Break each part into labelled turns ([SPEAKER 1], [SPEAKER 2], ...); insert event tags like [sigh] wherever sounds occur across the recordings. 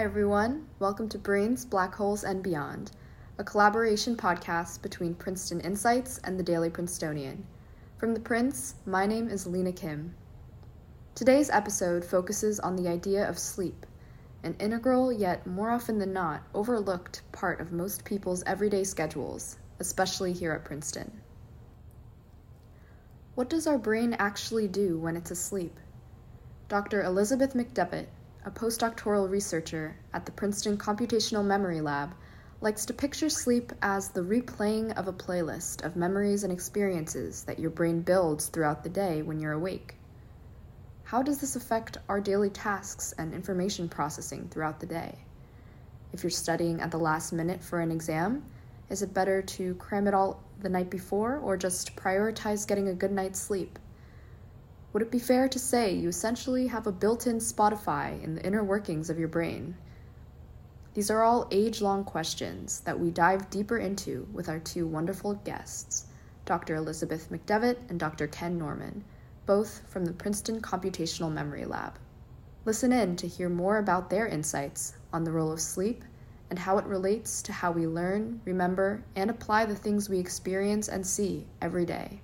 [SPEAKER 1] Hi, everyone. Welcome to Brains, Black Holes, and Beyond, a collaboration podcast between Princeton Insights and the Daily Princetonian. From the Prince, my name is Lena Kim. Today's episode focuses on the idea of sleep, an integral yet more often than not overlooked part of most people's everyday schedules, especially here at Princeton. What does our brain actually do when it's asleep? Dr. Elizabeth McDevitt, a postdoctoral researcher at the Princeton Computational Memory Lab, likes to picture sleep as the replaying of a playlist of memories and experiences that your brain builds throughout the day when you're awake. How does this affect our daily tasks and information processing throughout the day? If you're studying at the last minute for an exam, is it better to cram it all the night before or just prioritize getting a good night's sleep? Would it be fair to say you essentially have a built in Spotify in the inner workings of your brain? These are all age long questions that we dive deeper into with our two wonderful guests, Dr. Elizabeth McDevitt and Dr. Ken Norman, both from the Princeton Computational Memory Lab. Listen in to hear more about their insights on the role of sleep and how it relates to how we learn, remember, and apply the things we experience and see every day.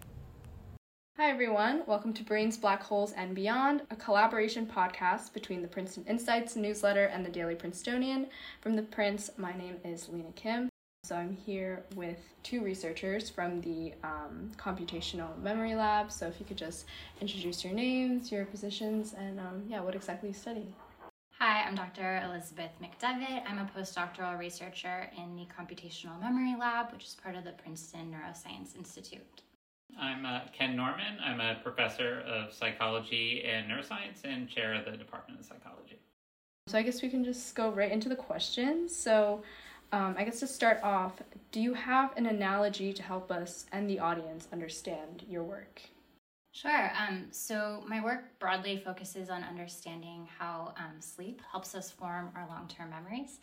[SPEAKER 1] Hi, everyone. Welcome to Brains, Black Holes, and Beyond, a collaboration podcast between the Princeton Insights newsletter and the Daily Princetonian. From the Prince, my name is Lena Kim. So I'm here with two researchers from the um, Computational Memory Lab. So if you could just introduce your names, your positions, and um, yeah, what exactly you study.
[SPEAKER 2] Hi, I'm Dr. Elizabeth McDevitt. I'm a postdoctoral researcher in the Computational Memory Lab, which is part of the Princeton Neuroscience Institute.
[SPEAKER 3] I'm uh, Ken Norman. I'm a professor of psychology and neuroscience and chair of the Department of Psychology.
[SPEAKER 1] So I guess we can just go right into the questions. So um, I guess to start off, do you have an analogy to help us and the audience understand your work?
[SPEAKER 2] Sure. Um, so my work broadly focuses on understanding how um, sleep helps us form our long-term memories.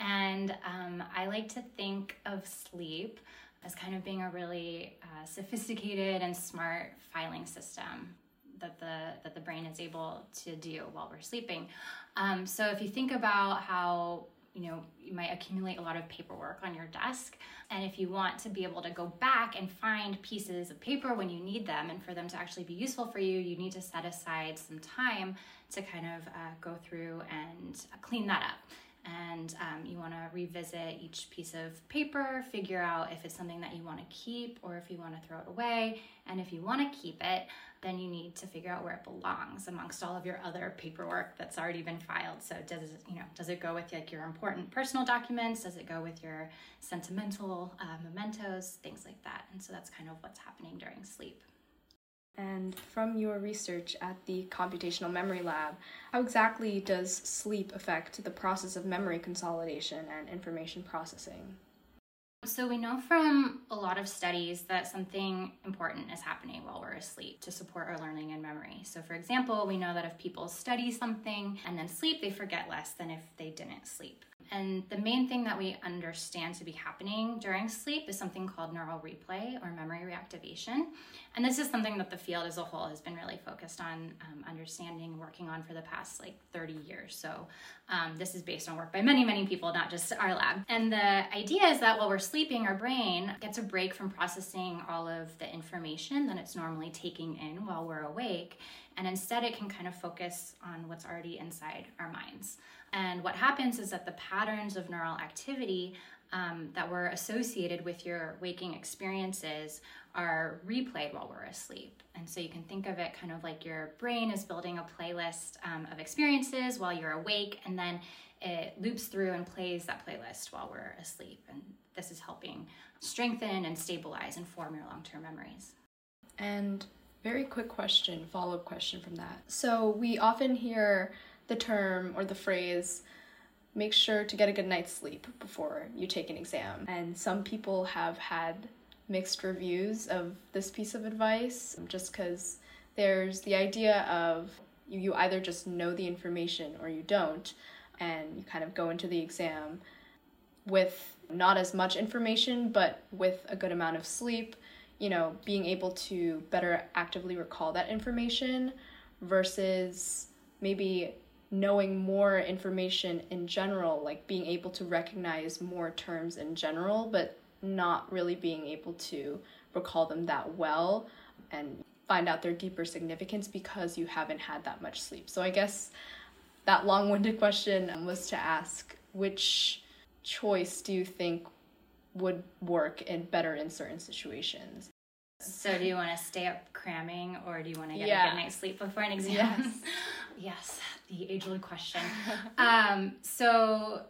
[SPEAKER 2] And um, I like to think of sleep as kind of being a really uh, sophisticated and smart filing system that the that the brain is able to do while we're sleeping. Um, so if you think about how you know you might accumulate a lot of paperwork on your desk and if you want to be able to go back and find pieces of paper when you need them and for them to actually be useful for you you need to set aside some time to kind of uh, go through and clean that up and um, you want to revisit each piece of paper, figure out if it's something that you want to keep or if you want to throw it away. And if you want to keep it, then you need to figure out where it belongs amongst all of your other paperwork that's already been filed. So does it, you know, does it go with like your important personal documents? Does it go with your sentimental uh, mementos, things like that? And so that's kind of what's happening during sleep.
[SPEAKER 1] And from your research at the Computational Memory Lab, how exactly does sleep affect the process of memory consolidation and information processing?
[SPEAKER 2] So, we know from a lot of studies that something important is happening while we're asleep to support our learning and memory. So, for example, we know that if people study something and then sleep, they forget less than if they didn't sleep. And the main thing that we understand to be happening during sleep is something called neural replay or memory reactivation. And this is something that the field as a whole has been really focused on um, understanding and working on for the past like 30 years. So um, this is based on work by many, many people, not just our lab. And the idea is that while we're sleeping, our brain gets a break from processing all of the information that it's normally taking in while we're awake. And instead, it can kind of focus on what's already inside our minds. And what happens is that the patterns of neural activity um, that were associated with your waking experiences are replayed while we're asleep. And so you can think of it kind of like your brain is building a playlist um, of experiences while you're awake, and then it loops through and plays that playlist while we're asleep. And this is helping strengthen and stabilize and form your long term memories.
[SPEAKER 1] And very quick question, follow up question from that. So we often hear the term or the phrase, make sure to get a good night's sleep before you take an exam. And some people have had mixed reviews of this piece of advice um, just because there's the idea of you, you either just know the information or you don't, and you kind of go into the exam with not as much information but with a good amount of sleep, you know, being able to better actively recall that information versus maybe knowing more information in general, like being able to recognize more terms in general, but not really being able to recall them that well and find out their deeper significance because you haven't had that much sleep. So I guess that long-winded [laughs] question was to ask which choice do you think would work in better in certain situations?
[SPEAKER 2] So do you want to stay up cramming or do you want to get
[SPEAKER 1] Yeah.
[SPEAKER 2] a good night's sleep before an exam?
[SPEAKER 1] Yes. [laughs]
[SPEAKER 2] yes, the age-old question. [laughs] um, so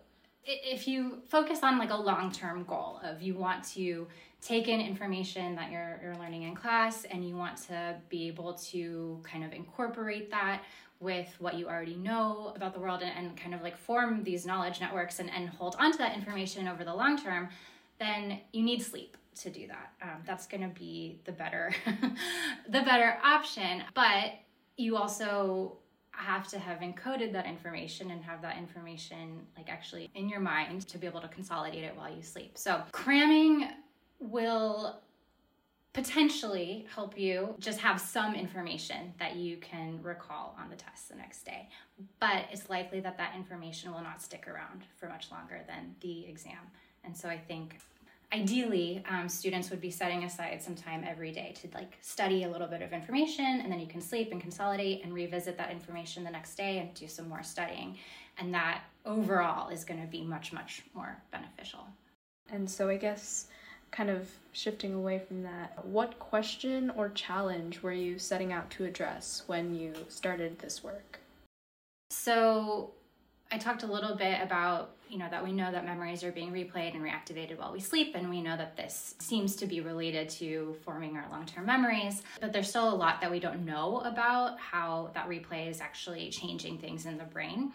[SPEAKER 2] if you focus on like a long-term goal of you want to take in information that you're, you're learning in class and you want to be able to kind of incorporate that with what you already know about the world and, and kind of like form these knowledge networks and, and hold onto that information over the long term then you need sleep to do that. Um, that's going to be the better, [laughs] the better option. But you also have to have encoded that information and have that information like actually in your mind to be able to consolidate it while you sleep. So cramming will potentially help you just have some information that you can recall on the test the next day. But it's likely that that information will not stick around for much longer than the exam. And so I think ideally um, students would be setting aside some time every day to like study a little bit of information and then you can sleep and consolidate and revisit that information the next day and do some more studying and that overall is going to be much much more beneficial
[SPEAKER 1] And so I guess kind of shifting away from that, what question or challenge were you setting out to address when you started this work?
[SPEAKER 2] So I talked a little bit about, you know, that we know that memories are being replayed and reactivated while we sleep, and we know that this seems to be related to forming our long term memories. But there's still a lot that we don't know about how that replay is actually changing things in the brain.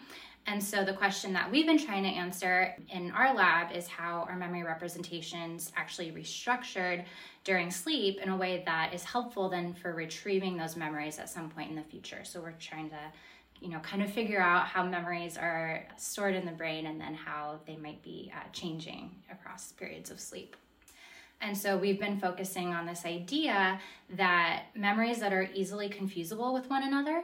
[SPEAKER 2] And so the question that we've been trying to answer in our lab is how our memory representations actually restructured during sleep in a way that is helpful then for retrieving those memories at some point in the future. So we're trying to you know, kind of figure out how memories are stored in the brain and then how they might be uh, changing across periods of sleep. And so we've been focusing on this idea that memories that are easily confusable with one another,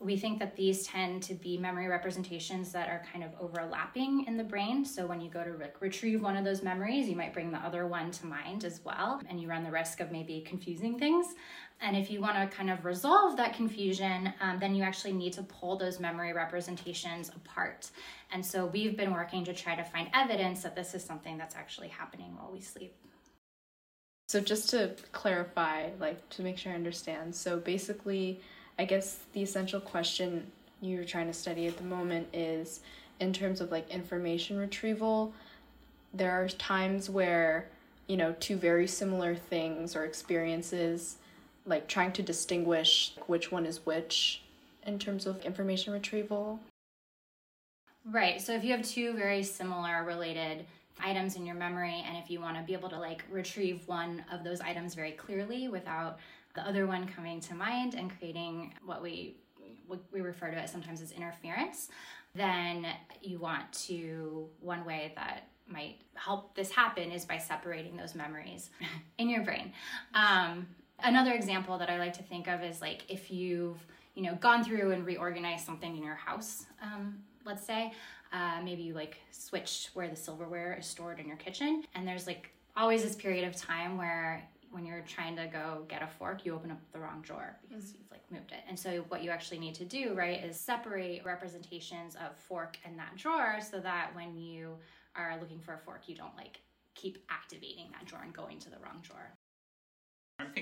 [SPEAKER 2] we think that these tend to be memory representations that are kind of overlapping in the brain. So when you go to re- retrieve one of those memories, you might bring the other one to mind as well, and you run the risk of maybe confusing things. And if you want to kind of resolve that confusion, um, then you actually need to pull those memory representations apart. And so we've been working to try to find evidence that this is something that's actually happening while we sleep.
[SPEAKER 1] So just to clarify, like to make sure I understand, so basically, I guess the essential question you're trying to study at the moment is in terms of like information retrieval, there are times where, you know, two very similar things or experiences, like trying to distinguish which one is which in terms of information retrieval.
[SPEAKER 2] Right. So if you have two very similar related items in your memory and if you want to be able to like retrieve one of those items very clearly without the other one coming to mind and creating what we what we refer to it sometimes as interference, then you want to one way that might help this happen is by separating those memories [laughs] in your brain. Um, another example that I like to think of is like if you've you know gone through and reorganized something in your house, um, let's say. Uh, maybe you like switched where the silverware is stored in your kitchen, and there's like always this period of time where when you're trying to go get a fork, you open up the wrong drawer because mm-hmm. you've like moved it. And so what you actually need to do, right, is separate representations of fork and that drawer so that when you are looking for a fork, you don't like keep activating that drawer and going to the wrong drawer.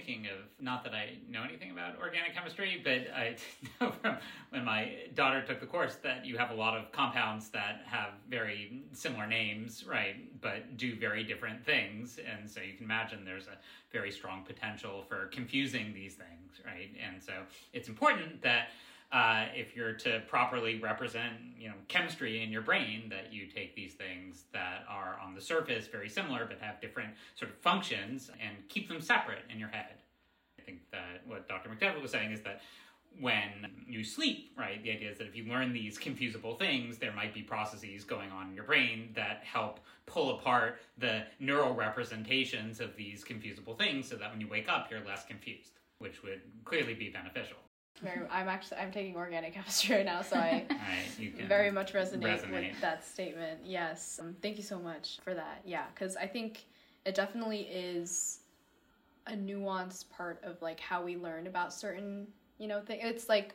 [SPEAKER 3] Thinking of not that I know anything about organic chemistry, but I [laughs] know from when my daughter took the course that you have a lot of compounds that have very similar names, right, but do very different things. And so you can imagine there's a very strong potential for confusing these things, right? And so it's important that uh, if you're to properly represent, you know, chemistry in your brain, that you take these things that are on the surface very similar but have different sort of functions and keep them separate in your head. I think that what Dr. McDevitt was saying is that when you sleep, right, the idea is that if you learn these confusable things, there might be processes going on in your brain that help pull apart the neural representations of these confusable things so that when you wake up, you're less confused, which would clearly be beneficial.
[SPEAKER 1] Very, I'm actually I'm taking organic [laughs] chemistry right now, so I
[SPEAKER 3] right,
[SPEAKER 1] very much resonate,
[SPEAKER 3] resonate,
[SPEAKER 1] with that statement. Yes, um, thank you so much for that. Yeah, because I think it definitely is a nuanced part of like how we learn about certain you know things. It's like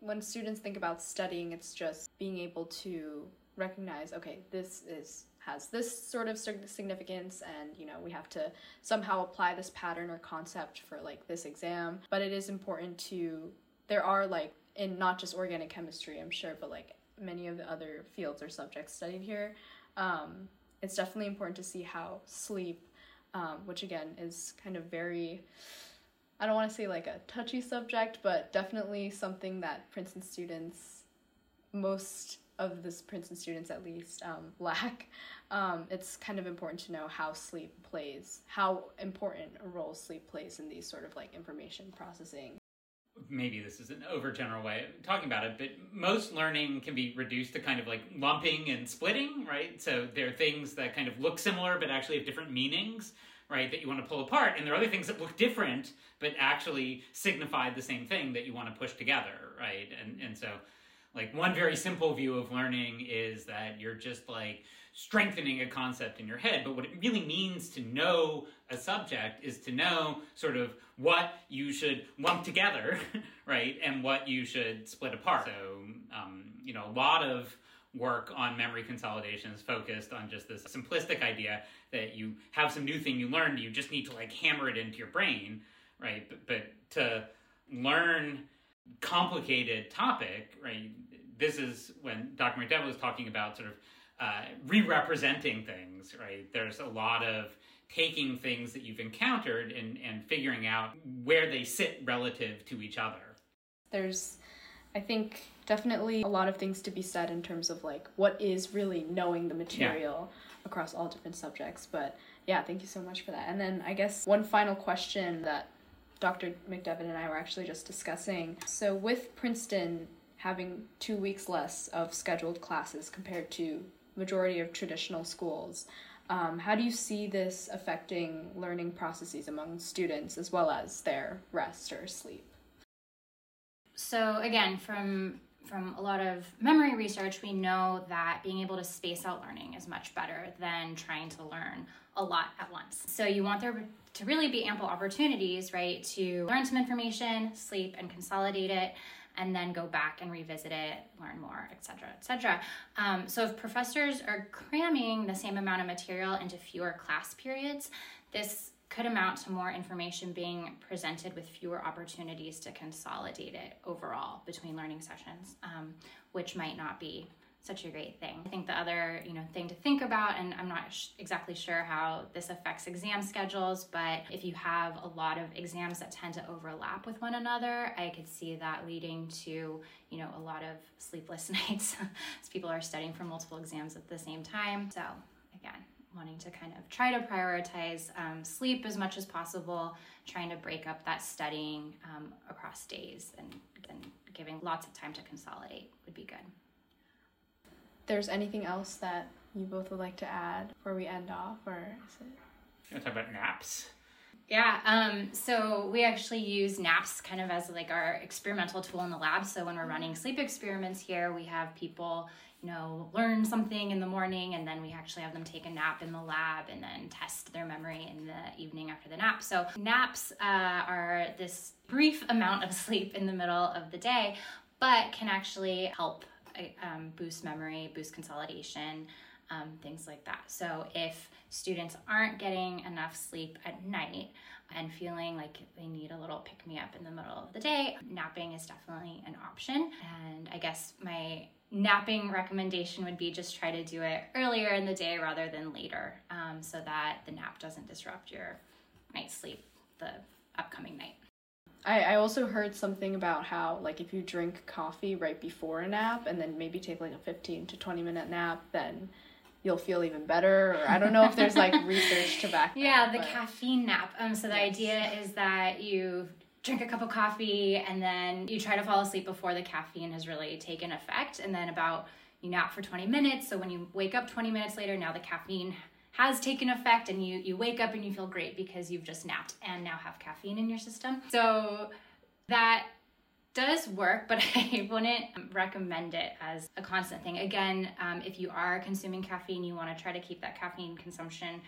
[SPEAKER 1] when students think about studying, it's just being able to recognize, okay, this is has this sort of significance and you know we have to somehow apply this pattern or concept for like this exam but it is important to there are like in not just organic chemistry i'm sure but like many of the other fields or subjects studied here um, it's definitely important to see how sleep um, which again is kind of very i don't want to say like a touchy subject but definitely something that princeton students most of this princeton students at least um, [laughs] lack. Um, it's kind of important to know how sleep plays how important a role sleep plays in these sort of like information processing
[SPEAKER 3] maybe this is an overgeneral way of talking about it, but most learning can be reduced to kind of like lumping and splitting, right? So there are things that kind of look similar but actually have different meanings, right, that you want to pull apart. And there are other things that look different but actually signify the same thing that you want to push together, right? And and so like one very simple view of learning is that you're just like strengthening a concept in your head. But what it really means to know a subject is to know sort of what you should lump together, [laughs] right, and what you should split apart. So, um, you know, a lot of work on memory consolidation is focused on just this simplistic idea that you have some new thing you learned, you just need to like hammer it into your brain, right? But, but to learn complicated topic, right? This is when Dr. McDevitt was talking about sort of uh, re-representing things, right? There's a lot of taking things that you've encountered and, and figuring out where they sit relative to each other.
[SPEAKER 1] There's, I think, definitely a lot of things to be said in terms of like what is really knowing the material yeah. across all different subjects. But yeah, thank you so much for that. And then I guess one final question that Dr. McDevitt and I were actually just discussing. So with Princeton having two weeks less of scheduled classes compared to majority of traditional schools. Um, how do you see this affecting learning processes among students as well as their rest or sleep?
[SPEAKER 2] So again, from from a lot of memory research, we know that being able to space out learning is much better than trying to learn a lot at once. So you want there to really be ample opportunities, right, to learn some information, sleep, and consolidate it and then go back and revisit it, learn more, et etc., etc. Um, so if professors are cramming the same amount of material into fewer class periods, this could amount to more information being presented with fewer opportunities to consolidate it overall between learning sessions, um, which might not be such a great thing. I think the other, you know, thing to think about, and I'm not sh- exactly sure how this affects exam schedules, but if you have a lot of exams that tend to overlap with one another, I could see that leading to, you know, a lot of sleepless [laughs] nights as people are studying for multiple exams at the same time. So again, wanting to kind of try to prioritize um, sleep as much as possible, trying to break up that studying um, across days and, and giving lots of time to consolidate would be
[SPEAKER 1] there's anything else that you both would like to add before we end off, or is it?
[SPEAKER 3] You want to talk about naps?
[SPEAKER 2] Yeah, um, so we actually use naps kind of as like our experimental tool in the lab. So when we're running sleep experiments here, we have people, you know, learn something in the morning and then we actually have them take a nap in the lab and then test their memory in the evening after the nap. So naps uh, are this brief amount of [laughs] sleep in the middle of the day, but can actually help um, boost memory, boost consolidation, um, things like that. So if students aren't getting enough sleep at night and feeling like they need a little pick me up in the middle of the day, napping is definitely an option. And I guess my napping recommendation would be just try to do it earlier in the day rather than later um, so that the nap doesn't disrupt your night's sleep the upcoming night.
[SPEAKER 1] I, I also heard something about how like if you drink coffee right before a nap and then maybe take like a 15 to 20 minute nap then you'll feel even better or i don't know if there's like [laughs] research to back
[SPEAKER 2] yeah the but... caffeine nap um so the yes. idea is that you drink a cup of coffee and then you try to fall asleep before the caffeine has really taken effect and then about you nap for 20 minutes so when you wake up 20 minutes later now the caffeine has taken effect and you you wake up and you feel great because you've just napped and now have caffeine in your system. So that does work, but [laughs] I wouldn't recommend it as a constant thing. Again, um, if you are consuming caffeine, you want to try to keep that caffeine consumption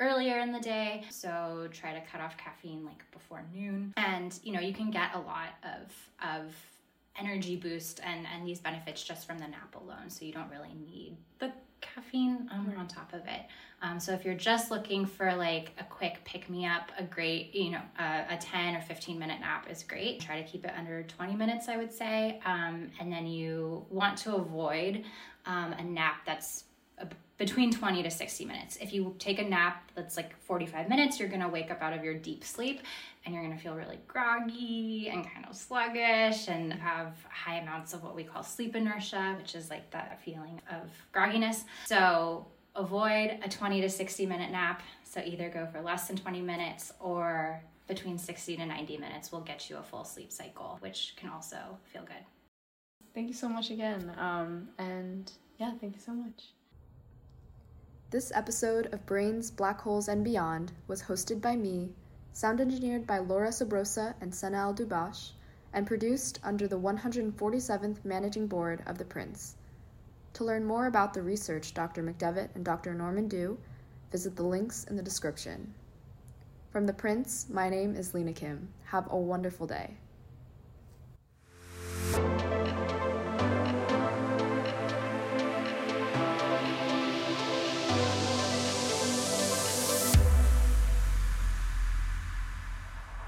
[SPEAKER 2] earlier in the day. So try to cut off caffeine like before noon. And you know, you can get a lot of of energy boost and and these benefits just from the nap alone. So you don't really need the caffeine um, on top of it. Um, so if you're just looking for like a quick pick me up, a great, you know, uh, a 10 or 15 minute nap is great. Try to keep it under 20 minutes, I would say. Um, and then you want to avoid um, a nap that's between 20 to 60 minutes. If you take a nap that's like 45 minutes, you're gonna wake up out of your deep sleep and you're gonna feel really groggy and kind of sluggish and have high amounts of what we call sleep inertia, which is like that feeling of grogginess. So avoid a 20 to 60 minute nap. So either go for less than 20 minutes or between 60 to 90 minutes will get you a full sleep cycle, which can also feel good.
[SPEAKER 4] Thank you so much again. Um, and yeah, thank you so much.
[SPEAKER 1] This episode of Brains, Black Holes, and Beyond was hosted by me, sound engineered by Laura Sobrosa and Sena Al Dubash, and produced under the 147th Managing Board of the Prince. To learn more about the research Dr. McDevitt and Dr. Norman do, visit the links in the description. From the Prince, my name is Lena Kim. Have a wonderful day.